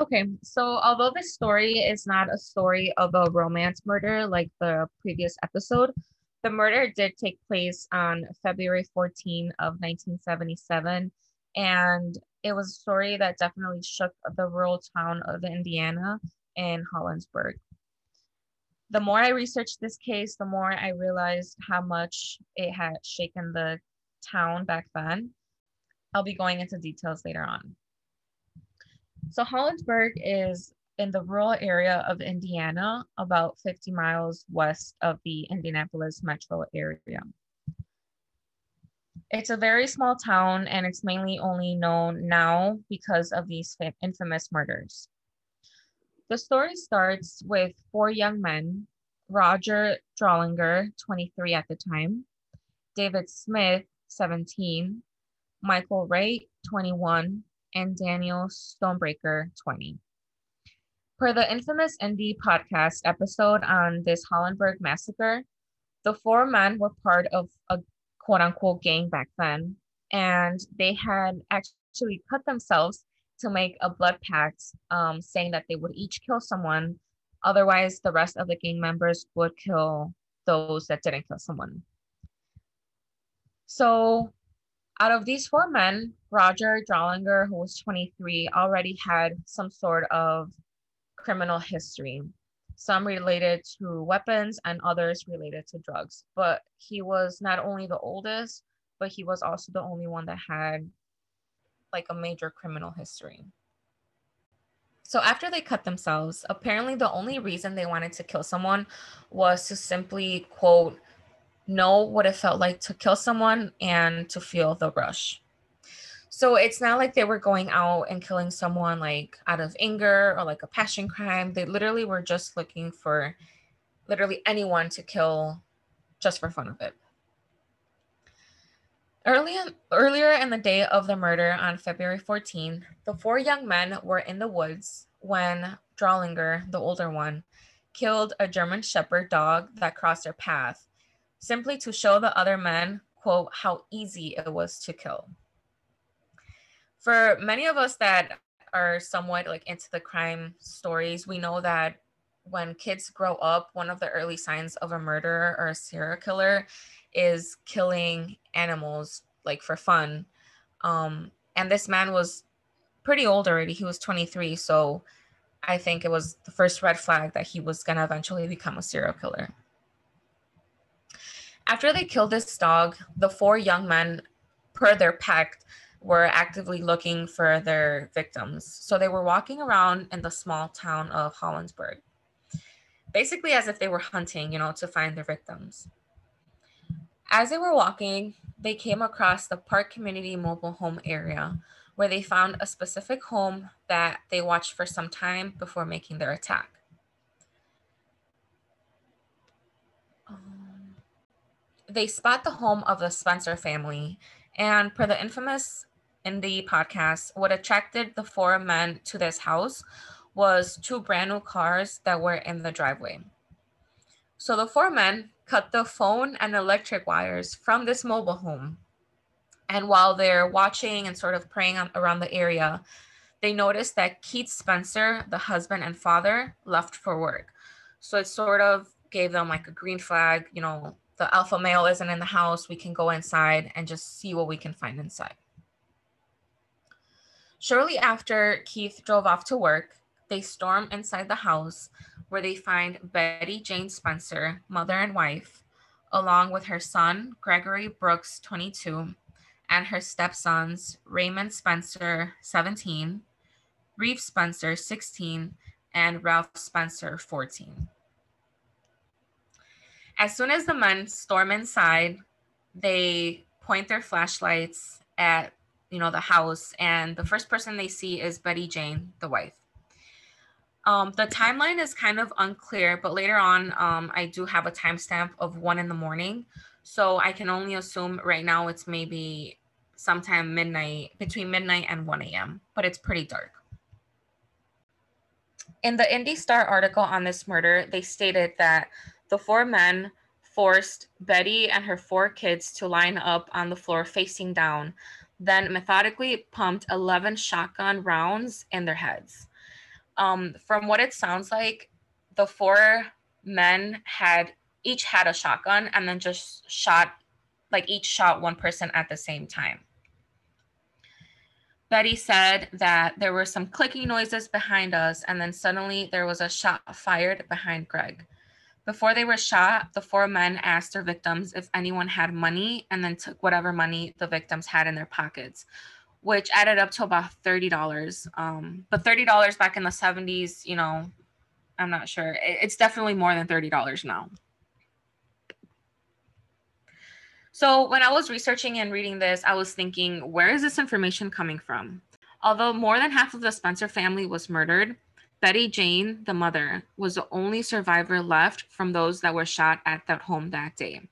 Okay, so although this story is not a story of a romance murder like the previous episode, the murder did take place on February 14 of 1977, and it was a story that definitely shook the rural town of Indiana in Hollinsburg. The more I researched this case, the more I realized how much it had shaken the town back then. I'll be going into details later on. So Hollinsburg is in the rural area of Indiana, about 50 miles west of the Indianapolis metro area. It's a very small town and it's mainly only known now because of these infamous murders. The story starts with four young men Roger Drollinger, 23 at the time, David Smith, 17, Michael Wright, 21, and Daniel Stonebreaker, 20. Per the infamous Indie podcast episode on this Hollinsburg massacre, the four men were part of a quote unquote gang back then, and they had actually cut themselves to make a blood pact um, saying that they would each kill someone. Otherwise, the rest of the gang members would kill those that didn't kill someone. So out of these four men, Roger Drollinger, who was 23, already had some sort of criminal history, some related to weapons and others related to drugs. But he was not only the oldest, but he was also the only one that had like a major criminal history. So after they cut themselves, apparently the only reason they wanted to kill someone was to simply quote know what it felt like to kill someone and to feel the rush. So it's not like they were going out and killing someone like out of anger or like a passion crime. They literally were just looking for literally anyone to kill just for fun of it. Early, earlier in the day of the murder on February 14, the four young men were in the woods when Drollinger, the older one, killed a German Shepherd dog that crossed their path simply to show the other men, quote, how easy it was to kill. For many of us that are somewhat like into the crime stories, we know that when kids grow up, one of the early signs of a murderer or a serial killer is killing animals like for fun. Um, and this man was pretty old already. He was 23. So I think it was the first red flag that he was going to eventually become a serial killer. After they killed this dog, the four young men, per their pact, were actively looking for their victims. So they were walking around in the small town of Hollinsburg, basically as if they were hunting, you know, to find their victims. As they were walking, they came across the Park Community Mobile Home area where they found a specific home that they watched for some time before making their attack. They spot the home of the Spencer family. And per the infamous Indie podcast, what attracted the four men to this house was two brand new cars that were in the driveway. So the four men cut the phone and electric wires from this mobile home. And while they're watching and sort of praying around the area, they noticed that Keith Spencer, the husband and father, left for work. So it sort of gave them like a green flag, you know, the alpha male isn't in the house, we can go inside and just see what we can find inside. Shortly after Keith drove off to work, they storm inside the house where they find Betty Jane Spencer, mother and wife, along with her son, Gregory Brooks, 22, and her stepsons, Raymond Spencer, 17, Reeve Spencer, 16, and Ralph Spencer, 14. As soon as the men storm inside, they point their flashlights at you know the house, and the first person they see is Betty Jane, the wife. Um, the timeline is kind of unclear, but later on, um, I do have a timestamp of one in the morning, so I can only assume right now it's maybe sometime midnight, between midnight and 1 a.m., but it's pretty dark. In the Indy Star article on this murder, they stated that the four men forced Betty and her four kids to line up on the floor facing down, then methodically pumped 11 shotgun rounds in their heads. Um, from what it sounds like, the four men had each had a shotgun and then just shot like each shot one person at the same time. Betty said that there were some clicking noises behind us, and then suddenly there was a shot fired behind Greg. Before they were shot, the four men asked their victims if anyone had money and then took whatever money the victims had in their pockets, which added up to about $30. Um, but $30 back in the 70s, you know, I'm not sure. It's definitely more than $30 now. So when I was researching and reading this, I was thinking, where is this information coming from? Although more than half of the Spencer family was murdered, Betty Jane, the mother, was the only survivor left from those that were shot at that home that day.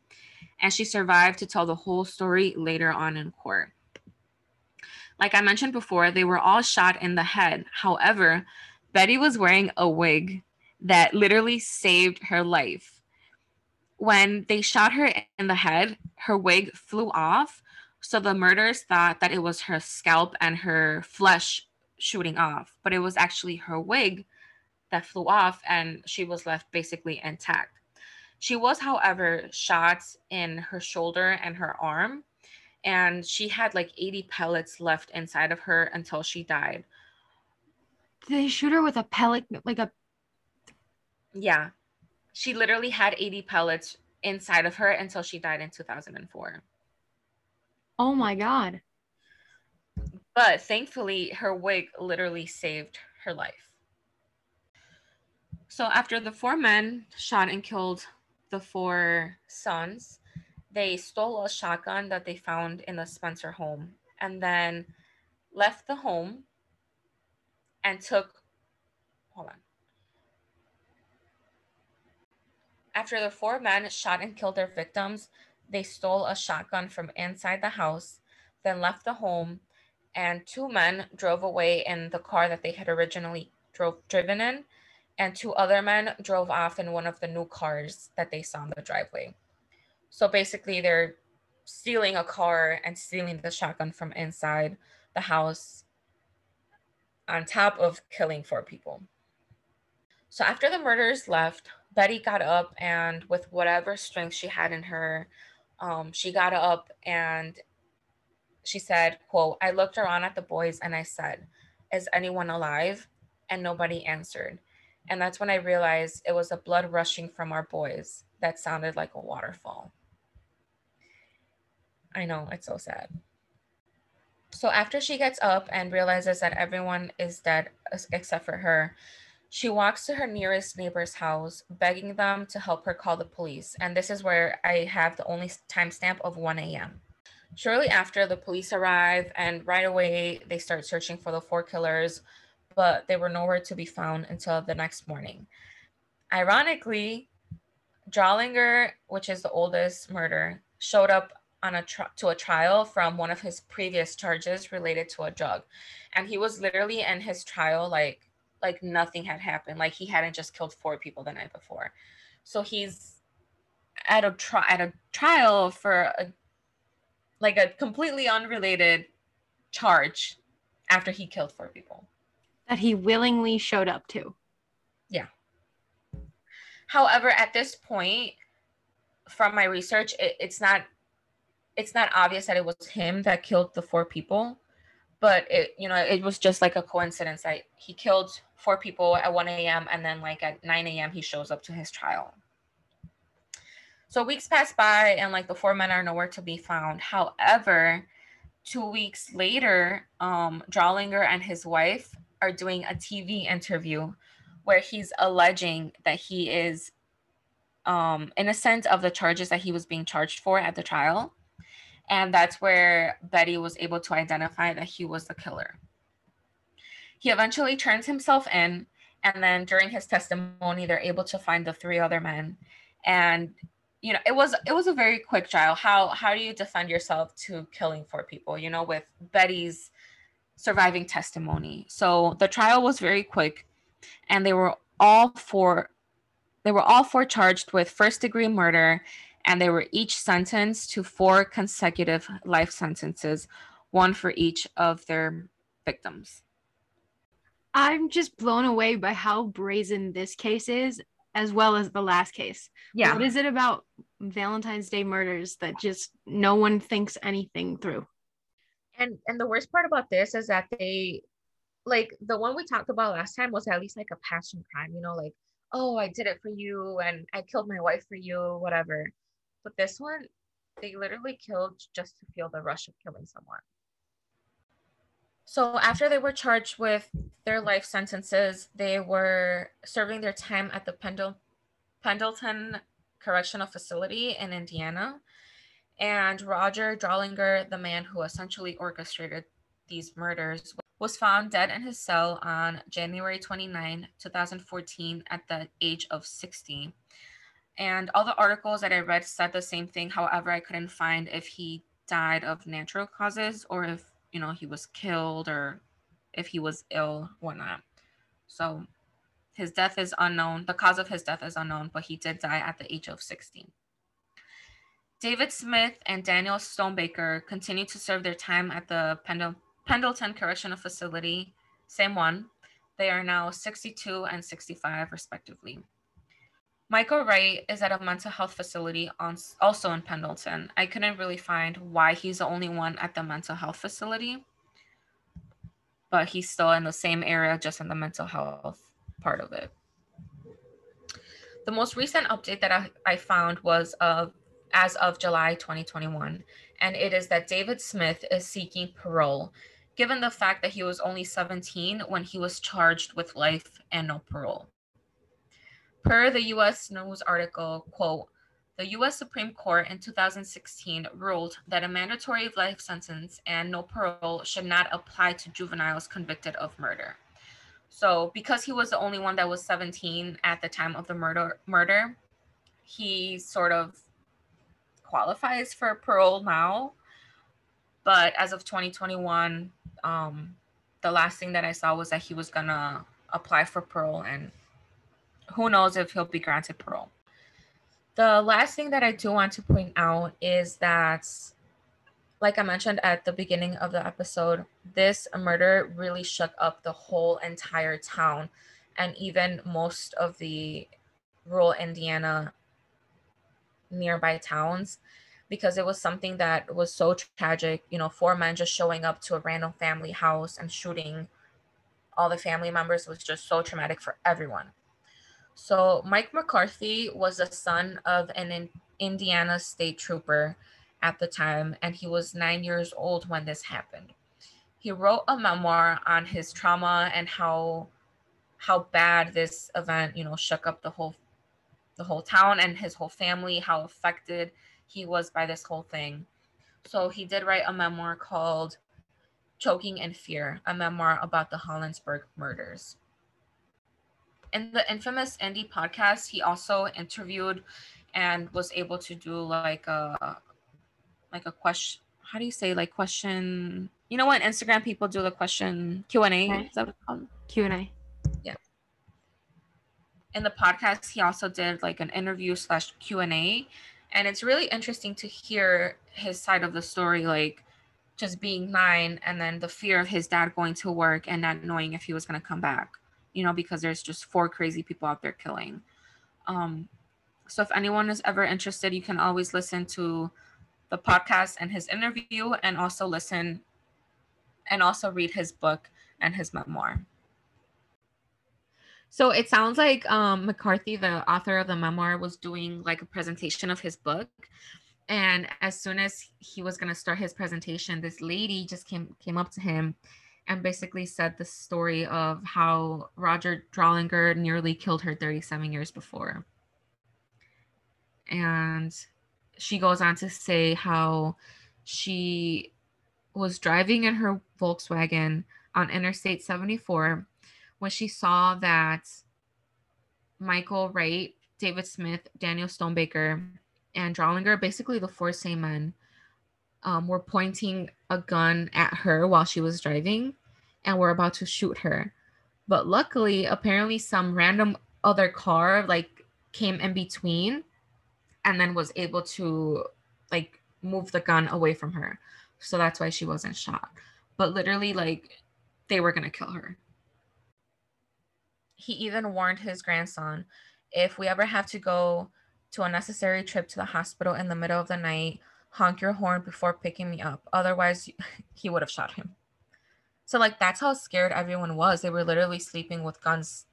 And she survived to tell the whole story later on in court. Like I mentioned before, they were all shot in the head. However, Betty was wearing a wig that literally saved her life when they shot her in the head, her wig flew off. So the murderers thought that it was her scalp and her flesh shooting off, but it was actually her wig that flew off and she was left basically intact. She was, however, shot in her shoulder and her arm, and she had like 80 pellets left inside of her until she died. Did they shoot her with a pellet, like a? Yeah, she literally had 80 pellets inside of her until she died in 2004. Oh my God. But thankfully, her wig literally saved her life. So, after the four men shot and killed the four sons, they stole a shotgun that they found in the Spencer home and then left the home and took, hold on. After the four men shot and killed their victims, they stole a shotgun from inside the house, then left the home, and two men drove away in the car that they had originally drove driven in, and two other men drove off in one of the new cars that they saw in the driveway. So basically, they're stealing a car and stealing the shotgun from inside the house on top of killing four people. So after the murders left, Betty got up and with whatever strength she had in her, um, she got up and she said, quote, I looked around at the boys and I said, is anyone alive? And nobody answered. And that's when I realized it was the blood rushing from our boys that sounded like a waterfall. I know, it's so sad. So after she gets up and realizes that everyone is dead except for her, she walks to her nearest neighbor's house, begging them to help her call the police. And this is where I have the only timestamp of 1 a.m. Shortly after, the police arrive, and right away, they start searching for the four killers, but they were nowhere to be found until the next morning. Ironically, Drollinger, which is the oldest murder, showed up on a to a trial from one of his previous charges related to a drug, and he was literally in his trial like like nothing had happened. Like he hadn't just killed four people the night before. So he's at a tri- at a trial for a like a completely unrelated charge after he killed four people that he willingly showed up to. Yeah. However, at this point, from my research, it, it's not it's not obvious that it was him that killed the four people but it you know it was just like a coincidence that he killed four people at 1 a.m and then like at 9 a.m he shows up to his trial so weeks pass by and like the four men are nowhere to be found however two weeks later um Drollinger and his wife are doing a tv interview where he's alleging that he is um innocent of the charges that he was being charged for at the trial and that's where Betty was able to identify that he was the killer. He eventually turns himself in, and then during his testimony, they're able to find the three other men. And you know, it was it was a very quick trial. How how do you defend yourself to killing four people? You know, with Betty's surviving testimony. So the trial was very quick, and they were all four they were all four charged with first degree murder and they were each sentenced to four consecutive life sentences, one for each of their victims. I'm just blown away by how brazen this case is, as well as the last case. Yeah. What is it about Valentine's Day murders that just no one thinks anything through? and and the worst part about this is that they like the one we talked about last time was at least like a passion crime you know like oh i did it for you and i killed my wife for you whatever but this one they literally killed just to feel the rush of killing someone so after they were charged with their life sentences they were serving their time at the Pendle- pendleton correctional facility in indiana and Roger Drollinger, the man who essentially orchestrated these murders, was found dead in his cell on January 29, 2014, at the age of 60. And all the articles that I read said the same thing. However, I couldn't find if he died of natural causes or if, you know, he was killed or if he was ill, whatnot. So his death is unknown. The cause of his death is unknown, but he did die at the age of 16. David Smith and Daniel Stonebaker continued to serve their time at the Pendle- Pendleton Correctional Facility, same one. They are now 62 and 65, respectively. Michael Wright is at a mental health facility on, also in Pendleton. I couldn't really find why he's the only one at the mental health facility, but he's still in the same area, just in the mental health part of it. The most recent update that I, I found was of as of July 2021, and it is that David Smith is seeking parole, given the fact that he was only 17 when he was charged with life and no parole. Per the US News article, quote, the US Supreme Court in 2016 ruled that a mandatory life sentence and no parole should not apply to juveniles convicted of murder. So, because he was the only one that was 17 at the time of the murder, murder, he sort of qualifies for parole now. But as of 2021, um, the last thing that I saw was that he was gonna apply for parole, and who knows if he'll be granted parole. The last thing that I do want to point out is that, like I mentioned at the beginning of the episode, this murder really shook up the whole entire town and even most of the rural Indiana nearby towns because it was something that was so tragic. You know, four men just showing up to a random family house and shooting all the family members was just so traumatic for everyone. So, Mike McCarthy was the son of an Indiana state trooper at the time, and he was nine years old when this happened. He wrote a memoir on his trauma and how how bad this event, you know, shook up the whole the whole town and his whole family, how affected he was by this whole thing. So he did write a memoir called Choking in Fear, a memoir about the Hollinsburg murders. In the infamous Indie podcast, he also interviewed and was able to do like a like a question how do you say like question you know what instagram people do the question q&a okay. is that what it's called q&a Yeah. in the podcast he also did like an interview slash q&a and it's really interesting to hear his side of the story like just being nine and then the fear of his dad going to work and not knowing if he was going to come back you know because there's just four crazy people out there killing um so if anyone is ever interested you can always listen to the podcast and his interview and also listen and also read his book and his memoir so it sounds like um, McCarthy, the author of the memoir, was doing like a presentation of his book. And as soon as he was going to start his presentation, this lady just came came up to him and basically said the story of how Roger Drollinger nearly killed her 37 years before. And she goes on to say how she was driving in her Volkswagen on Interstate 74 when she saw that Michael Wright, David Smith, Daniel Stonebaker, and Drollinger, basically the four same men, um, were pointing a gun at her while she was driving and were about to shoot her. But luckily, apparently, some random other car like came in between and then was able to like move the gun away from her. So that's why she wasn't shot. But literally, like, they were gonna kill her. He even warned his grandson if we ever have to go to a necessary trip to the hospital in the middle of the night, honk your horn before picking me up. Otherwise, he would have shot him. So, like, that's how scared everyone was. They were literally sleeping with guns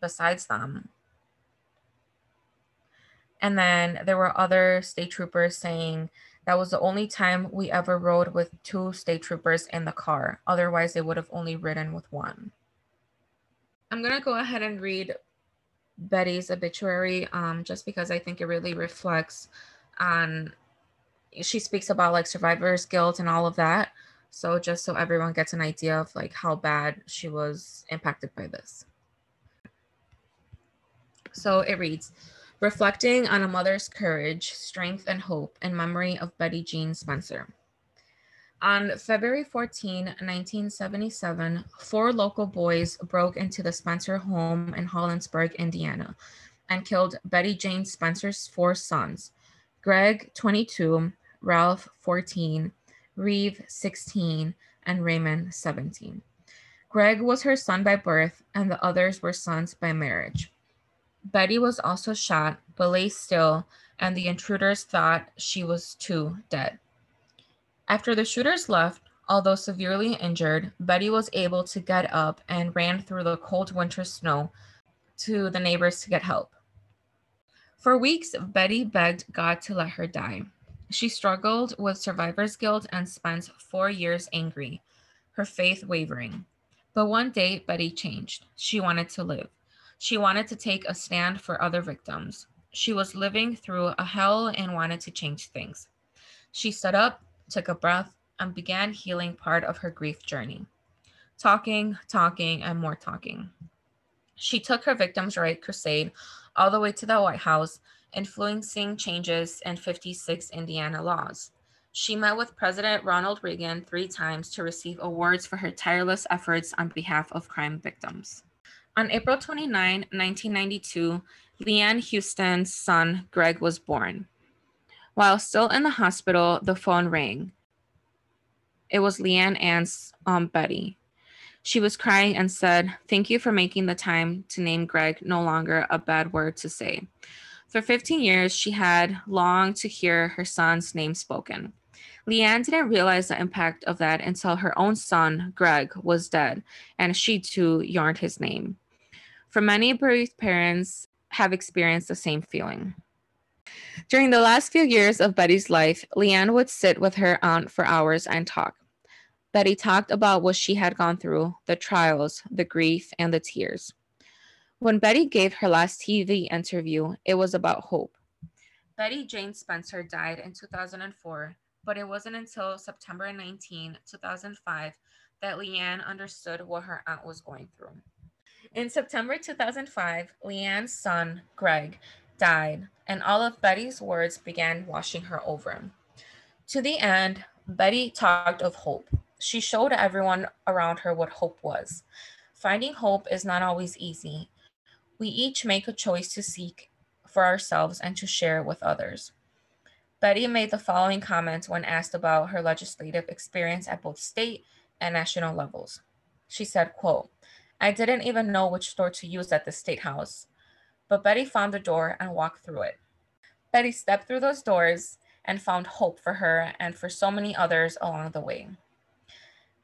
besides them. And then there were other state troopers saying that was the only time we ever rode with two state troopers in the car. Otherwise, they would have only ridden with one. I'm going to go ahead and read Betty's obituary um, just because I think it really reflects on, she speaks about like survivor's guilt and all of that. So just so everyone gets an idea of like how bad she was impacted by this. So it reads, reflecting on a mother's courage, strength, and hope in memory of Betty Jean Spencer. On February 14, 1977, four local boys broke into the Spencer home in Hollinsburg, Indiana, and killed Betty Jane Spencer's four sons Greg, 22, Ralph, 14, Reeve, 16, and Raymond, 17. Greg was her son by birth, and the others were sons by marriage. Betty was also shot, but lay still, and the intruders thought she was too dead. After the shooters left, although severely injured, Betty was able to get up and ran through the cold winter snow to the neighbors to get help. For weeks, Betty begged God to let her die. She struggled with survivor's guilt and spent four years angry, her faith wavering. But one day, Betty changed. She wanted to live. She wanted to take a stand for other victims. She was living through a hell and wanted to change things. She stood up, took a breath, and began healing part of her grief journey. Talking, talking, and more talking. She took her victims' right crusade all the way to the White House, influencing changes in 56 Indiana laws. She met with President Ronald Reagan three times to receive awards for her tireless efforts on behalf of crime victims. On April 29, 1992, Leanne Houston's son, Greg, was born. While still in the hospital, the phone rang. It was Leanne Ann's um, Betty. She was crying and said, Thank you for making the time to name Greg no longer a bad word to say. For 15 years, she had longed to hear her son's name spoken. Leanne didn't realize the impact of that until her own son, Greg, was dead, and she too yearned his name. For many bereaved parents have experienced the same feeling. During the last few years of Betty's life, Leanne would sit with her aunt for hours and talk. Betty talked about what she had gone through, the trials, the grief, and the tears. When Betty gave her last TV interview, it was about hope. Betty Jane Spencer died in 2004, but it wasn't until September 19, 2005, that Leanne understood what her aunt was going through. In September 2005, Leanne's son, Greg, died, and all of Betty's words began washing her over. To the end, Betty talked of hope. She showed everyone around her what hope was. Finding hope is not always easy. We each make a choice to seek for ourselves and to share with others. Betty made the following comments when asked about her legislative experience at both state and national levels. She said, quote, I didn't even know which door to use at the state house, but Betty found the door and walked through it. Betty stepped through those doors and found hope for her and for so many others along the way.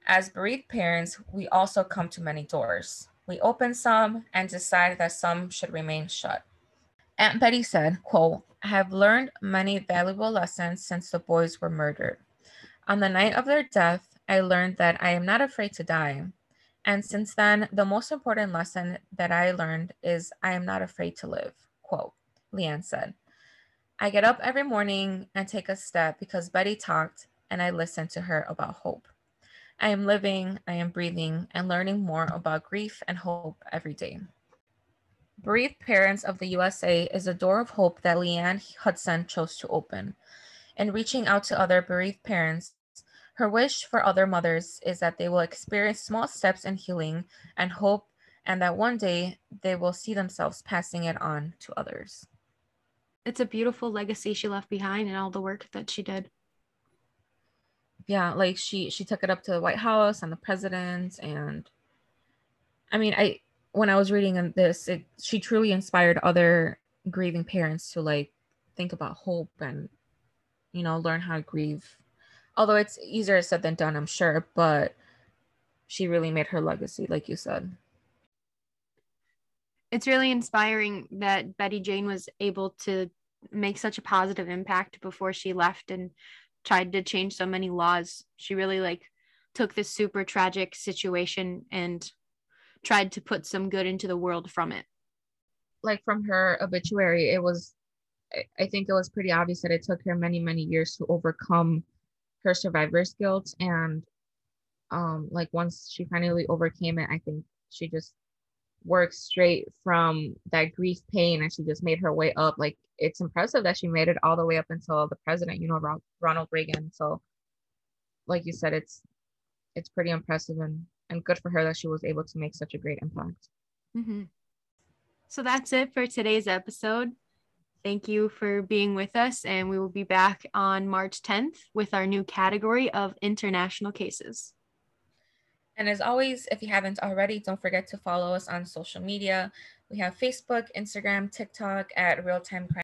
As bereaved parents, we also come to many doors. We open some and decide that some should remain shut. Aunt Betty said, quote, I have learned many valuable lessons since the boys were murdered. On the night of their death, I learned that I am not afraid to die. And since then, the most important lesson that I learned is I am not afraid to live. Quote, Leanne said. I get up every morning and take a step because Betty talked and I listened to her about hope. I am living, I am breathing, and learning more about grief and hope every day. Bereaved Parents of the USA is a door of hope that Leanne Hudson chose to open. In reaching out to other bereaved parents, her wish for other mothers is that they will experience small steps in healing and hope, and that one day they will see themselves passing it on to others. It's a beautiful legacy she left behind and all the work that she did. Yeah, like she she took it up to the White House and the president and I mean, I when I was reading this, it she truly inspired other grieving parents to like think about hope and you know learn how to grieve. Although it's easier said than done, I'm sure, but she really made her legacy, like you said. It's really inspiring that Betty Jane was able to make such a positive impact before she left and tried to change so many laws. She really like took this super tragic situation and tried to put some good into the world from it. Like from her obituary, it was, I think it was pretty obvious that it took her many, many years to overcome her survivor's guilt. And um, like once she finally overcame it, I think she just worked straight from that grief pain and she just made her way up. Like it's impressive that she made it all the way up until the president, you know, Ronald Reagan. So like you said, it's it's pretty impressive and and good for her that she was able to make such a great impact. Mm-hmm. So that's it for today's episode. Thank you for being with us, and we will be back on March 10th with our new category of international cases. And as always, if you haven't already, don't forget to follow us on social media. We have Facebook, Instagram, TikTok at Real Time Crime.